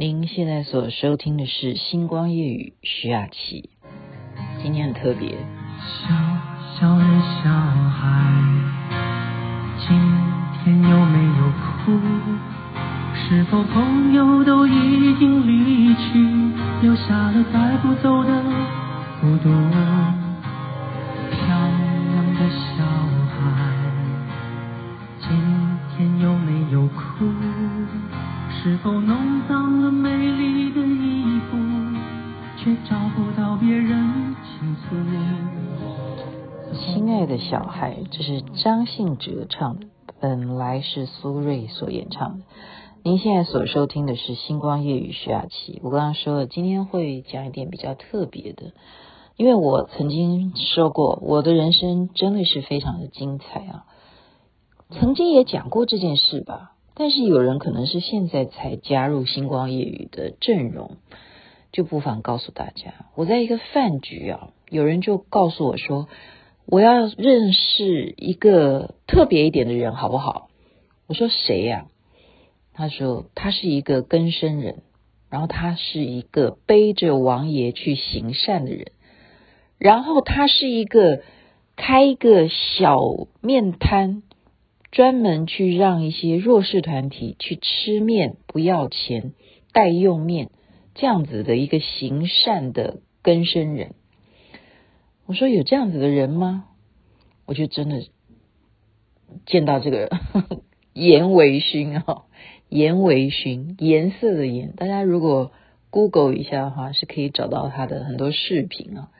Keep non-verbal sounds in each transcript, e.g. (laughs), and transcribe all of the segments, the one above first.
您现在所收听的是《星光夜语》，徐雅琪。今天很特别。小小的小孩，今天有没有哭？是否朋友都已经离去，留下了带不走的孤独？漂亮的小孩，今天有没有哭？是否弄脏了美丽的衣服，却找不到别人倾诉？亲爱的小孩，这是张信哲唱的，本来是苏芮所演唱的。您现在所收听的是《星光夜雨》徐雅琪。我刚刚说了，今天会讲一点比较特别的，因为我曾经说过，我的人生真的是非常的精彩啊。曾经也讲过这件事吧。但是有人可能是现在才加入星光夜雨的阵容，就不妨告诉大家，我在一个饭局啊，有人就告诉我说，我要认识一个特别一点的人，好不好？我说谁呀？他说他是一个更生人，然后他是一个背着王爷去行善的人，然后他是一个开一个小面摊。专门去让一些弱势团体去吃面不要钱代用面这样子的一个行善的根生人，我说有这样子的人吗？我就真的见到这个 (laughs) 颜维勋啊，颜维勋颜色的颜，大家如果 Google 一下的话，是可以找到他的很多视频啊。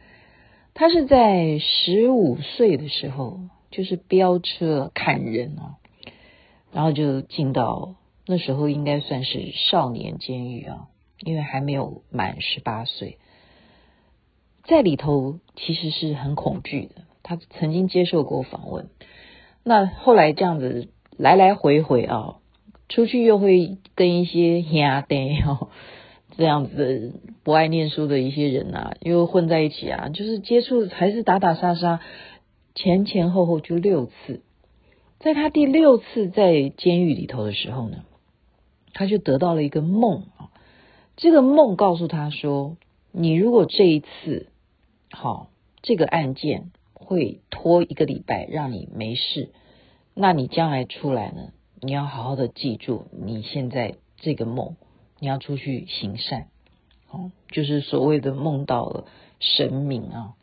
他是在十五岁的时候。就是飙车砍人啊，然后就进到那时候应该算是少年监狱啊，因为还没有满十八岁，在里头其实是很恐惧的。他曾经接受过访问，那后来这样子来来回回啊，出去又会跟一些兄弟哦这样子不爱念书的一些人啊，又混在一起啊，就是接触还是打打杀杀。前前后后就六次，在他第六次在监狱里头的时候呢，他就得到了一个梦啊。这个梦告诉他说：“你如果这一次好，这个案件会拖一个礼拜，让你没事，那你将来出来呢，你要好好的记住你现在这个梦，你要出去行善，哦，就是所谓的梦到了神明啊。”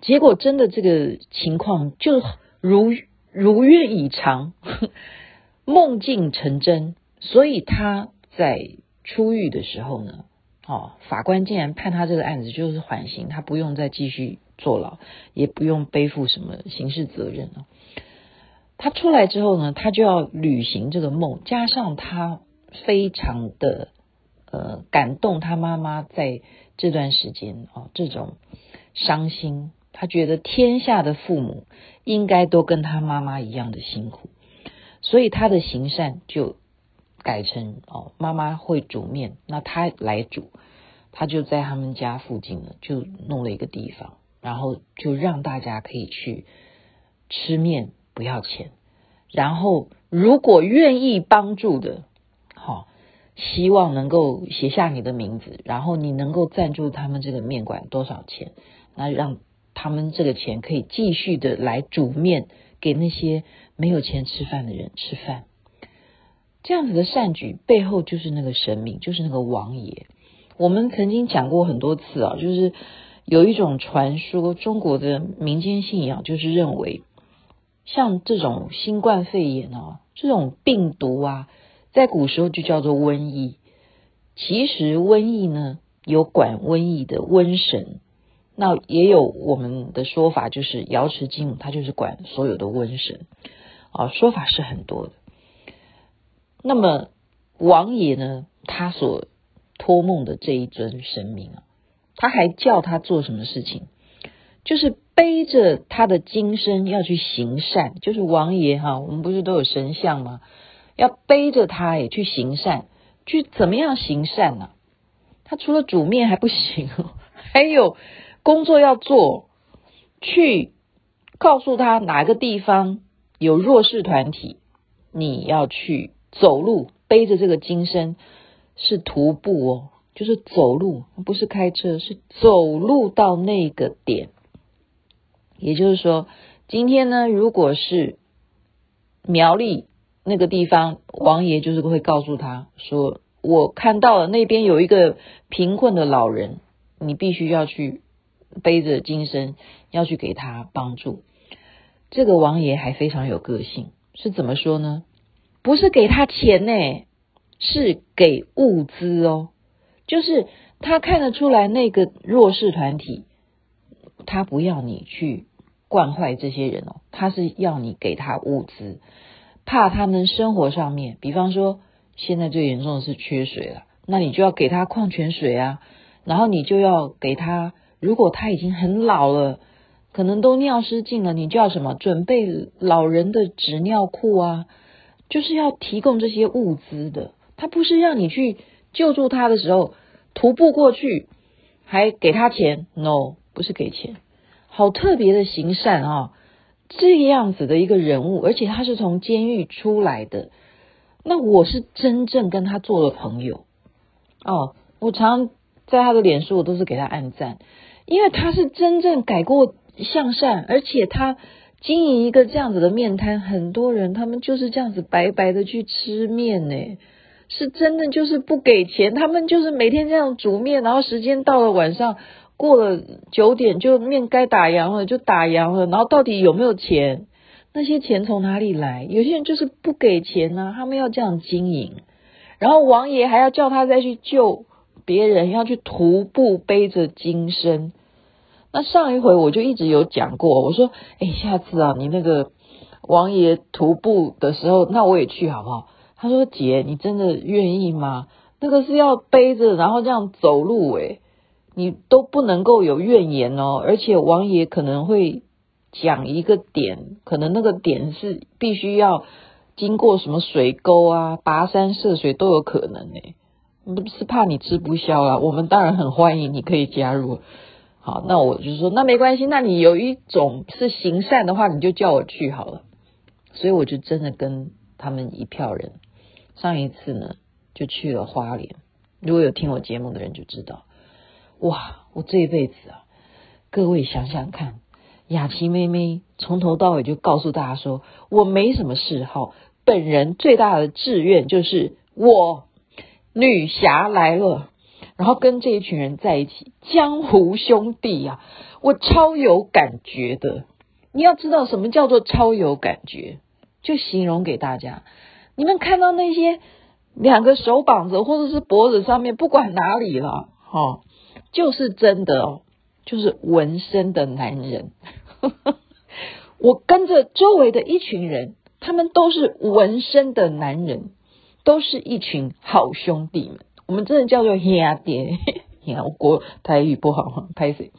结果真的这个情况就如如愿以偿，(laughs) 梦境成真。所以他在出狱的时候呢，哦，法官竟然判他这个案子就是缓刑，他不用再继续坐牢，也不用背负什么刑事责任了。他出来之后呢，他就要履行这个梦，加上他非常的呃感动他妈妈在这段时间哦这种伤心。他觉得天下的父母应该都跟他妈妈一样的辛苦，所以他的行善就改成哦，妈妈会煮面，那他来煮，他就在他们家附近呢，就弄了一个地方，然后就让大家可以去吃面不要钱，然后如果愿意帮助的，好，希望能够写下你的名字，然后你能够赞助他们这个面馆多少钱，那让。他们这个钱可以继续的来煮面，给那些没有钱吃饭的人吃饭。这样子的善举背后就是那个神明，就是那个王爷。我们曾经讲过很多次啊，就是有一种传说，中国的民间信仰就是认为，像这种新冠肺炎啊，这种病毒啊，在古时候就叫做瘟疫。其实瘟疫呢，有管瘟疫的瘟神。那也有我们的说法，就是瑶池金母，他就是管所有的瘟神啊，说法是很多的。那么王爷呢，他所托梦的这一尊神明啊，他还叫他做什么事情？就是背着他的金身要去行善，就是王爷哈，我们不是都有神像吗？要背着他也去行善，去怎么样行善呢？他除了煮面还不行，(laughs) 还有。工作要做，去告诉他哪个地方有弱势团体，你要去走路，背着这个金身，是徒步哦，就是走路，不是开车，是走路到那个点。也就是说，今天呢，如果是苗栗那个地方，王爷就是会告诉他说：“我看到了那边有一个贫困的老人，你必须要去背着金身，要去给他帮助。”这个王爷还非常有个性，是怎么说呢？不是给他钱呢，是给物资哦。就是他看得出来那个弱势团体，他不要你去惯坏这些人哦，他是要你给他物资，怕他们生活上面，比方说现在最严重的是缺水了，那你就要给他矿泉水啊，然后你就要给他，如果他已经很老了。可能都尿失禁了，你就要什么？准备老人的纸尿裤啊，就是要提供这些物资的。他不是让你去救助他的时候徒步过去，还给他钱？No，不是给钱。好特别的行善啊，这样子的一个人物，而且他是从监狱出来的。那我是真正跟他做了朋友哦。我常在他的脸书，我都是给他按赞，因为他是真正改过。向善，而且他经营一个这样子的面摊，很多人他们就是这样子白白的去吃面呢，是真的就是不给钱，他们就是每天这样煮面，然后时间到了晚上过了九点就面该打烊了就打烊了，然后到底有没有钱？那些钱从哪里来？有些人就是不给钱啊，他们要这样经营，然后王爷还要叫他再去救别人，要去徒步背着金身。那上一回我就一直有讲过，我说，哎，下次啊，你那个王爷徒步的时候，那我也去好不好？他说，姐，你真的愿意吗？那个是要背着，然后这样走路，诶，你都不能够有怨言哦。而且王爷可能会讲一个点，可能那个点是必须要经过什么水沟啊、跋山涉水都有可能诶，是怕你吃不消啊。我们当然很欢迎你可以加入。好，那我就说，那没关系。那你有一种是行善的话，你就叫我去好了。所以我就真的跟他们一票人，上一次呢就去了花莲。如果有听我节目的人就知道，哇，我这一辈子啊，各位想想看，雅琪妹妹从头到尾就告诉大家说，我没什么嗜好，本人最大的志愿就是我女侠来了。然后跟这一群人在一起，江湖兄弟呀、啊，我超有感觉的。你要知道什么叫做超有感觉，就形容给大家。你们看到那些两个手绑着或者是脖子上面，不管哪里了，哈、哦，就是真的哦，就是纹身的男人。(laughs) 我跟着周围的一群人，他们都是纹身的男人，都是一群好兄弟们。我们真的叫做兄弟，(laughs) 我国台语不好哈，拍谁？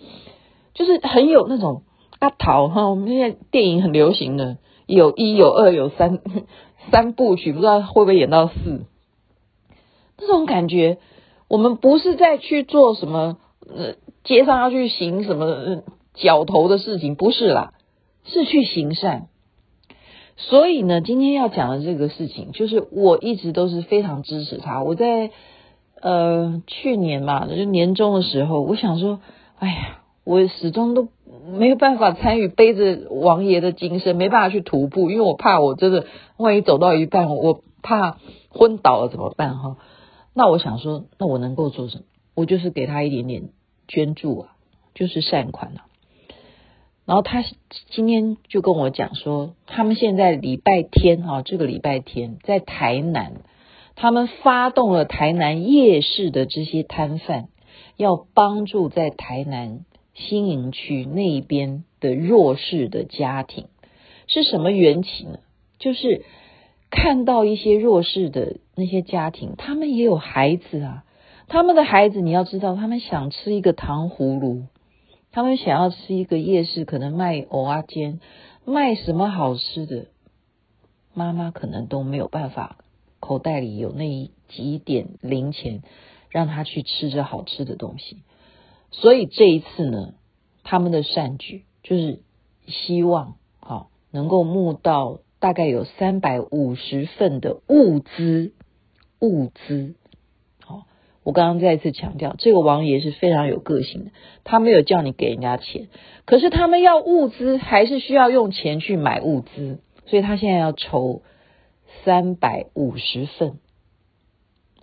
就是很有那种阿桃哈，我们现在电影很流行的，有一有二有三 (laughs) 三部曲，不知道会不会演到四？这种感觉，我们不是在去做什么呃街上要去行什么角头的事情，不是啦，是去行善。所以呢，今天要讲的这个事情，就是我一直都是非常支持他，我在。呃，去年嘛，就年终的时候，我想说，哎呀，我始终都没有办法参与背着王爷的金身，没办法去徒步，因为我怕我真的万一走到一半，我怕昏倒了怎么办哈？那我想说，那我能够做什么？我就是给他一点点捐助啊，就是善款啊。然后他今天就跟我讲说，他们现在礼拜天哈，这个礼拜天在台南。他们发动了台南夜市的这些摊贩，要帮助在台南新营区那边的弱势的家庭，是什么缘起呢？就是看到一些弱势的那些家庭，他们也有孩子啊，他们的孩子你要知道，他们想吃一个糖葫芦，他们想要吃一个夜市，可能卖蚵仔煎，卖什么好吃的，妈妈可能都没有办法。口袋里有那几点零钱，让他去吃着好吃的东西。所以这一次呢，他们的善举就是希望好能够募到大概有三百五十份的物资，物资好我刚刚再次强调，这个王爷是非常有个性的，他没有叫你给人家钱，可是他们要物资，还是需要用钱去买物资，所以他现在要筹三百五十份，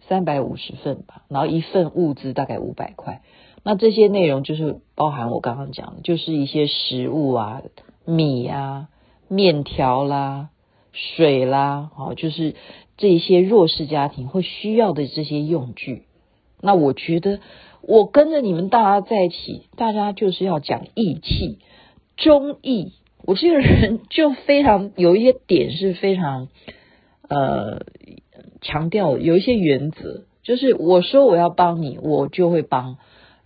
三百五十份吧，然后一份物资大概五百块，那这些内容就是包含我刚刚讲的，就是一些食物啊，米啊，面条啦，水啦，哦，就是这些弱势家庭会需要的这些用具。那我觉得，我跟着你们大家在一起，大家就是要讲义气、忠义。我这个人就非常有一些点是非常呃强调，有一些原则，就是我说我要帮你，我就会帮，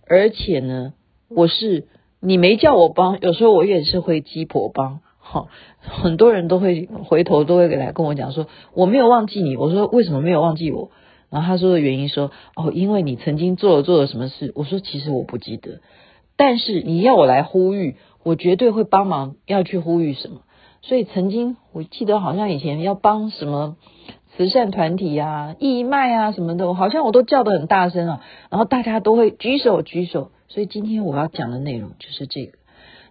而且呢，我是你没叫我帮，有时候我也是会鸡婆帮。好，很多人都会回头都会来跟我讲说，我没有忘记你。我说为什么没有忘记我？然后他说的原因说哦，因为你曾经做了做了什么事。我说其实我不记得，但是你要我来呼吁，我绝对会帮忙要去呼吁什么。所以曾经我记得好像以前要帮什么慈善团体啊、义卖啊什么的，好像我都叫得很大声啊，然后大家都会举手举手。所以今天我要讲的内容就是这个，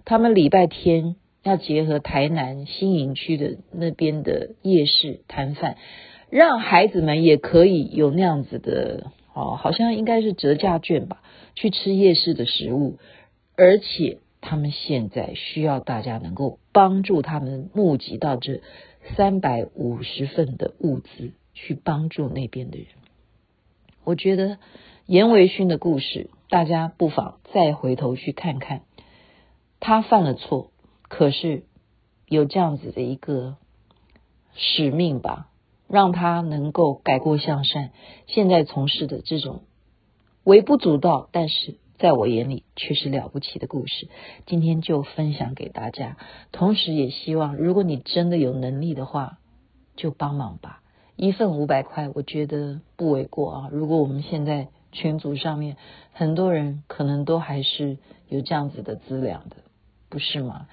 他们礼拜天要结合台南新营区的那边的夜市摊贩。让孩子们也可以有那样子的哦，好像应该是折价券吧，去吃夜市的食物，而且他们现在需要大家能够帮助他们募集到这三百五十份的物资，去帮助那边的人。我觉得颜维勋的故事，大家不妨再回头去看看，他犯了错，可是有这样子的一个使命吧。让他能够改过向善，现在从事的这种微不足道，但是在我眼里却是了不起的故事，今天就分享给大家。同时也希望，如果你真的有能力的话，就帮忙吧，一份五百块，我觉得不为过啊。如果我们现在群组上面很多人可能都还是有这样子的资粮的，不是吗？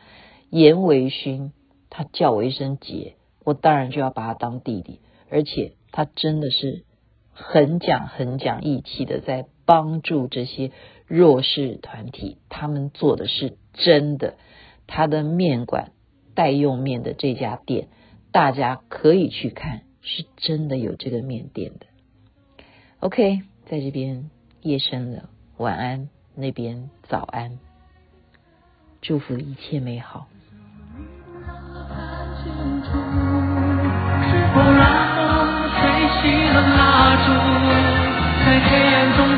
言为勋他叫我一声姐，我当然就要把他当弟弟。而且他真的是很讲很讲义气的，在帮助这些弱势团体。他们做的是真的。他的面馆代用面的这家店，大家可以去看，是真的有这个面店的。OK，在这边夜深了，晚安，那边早安，祝福一切美好。熄了蜡烛，在黑暗中。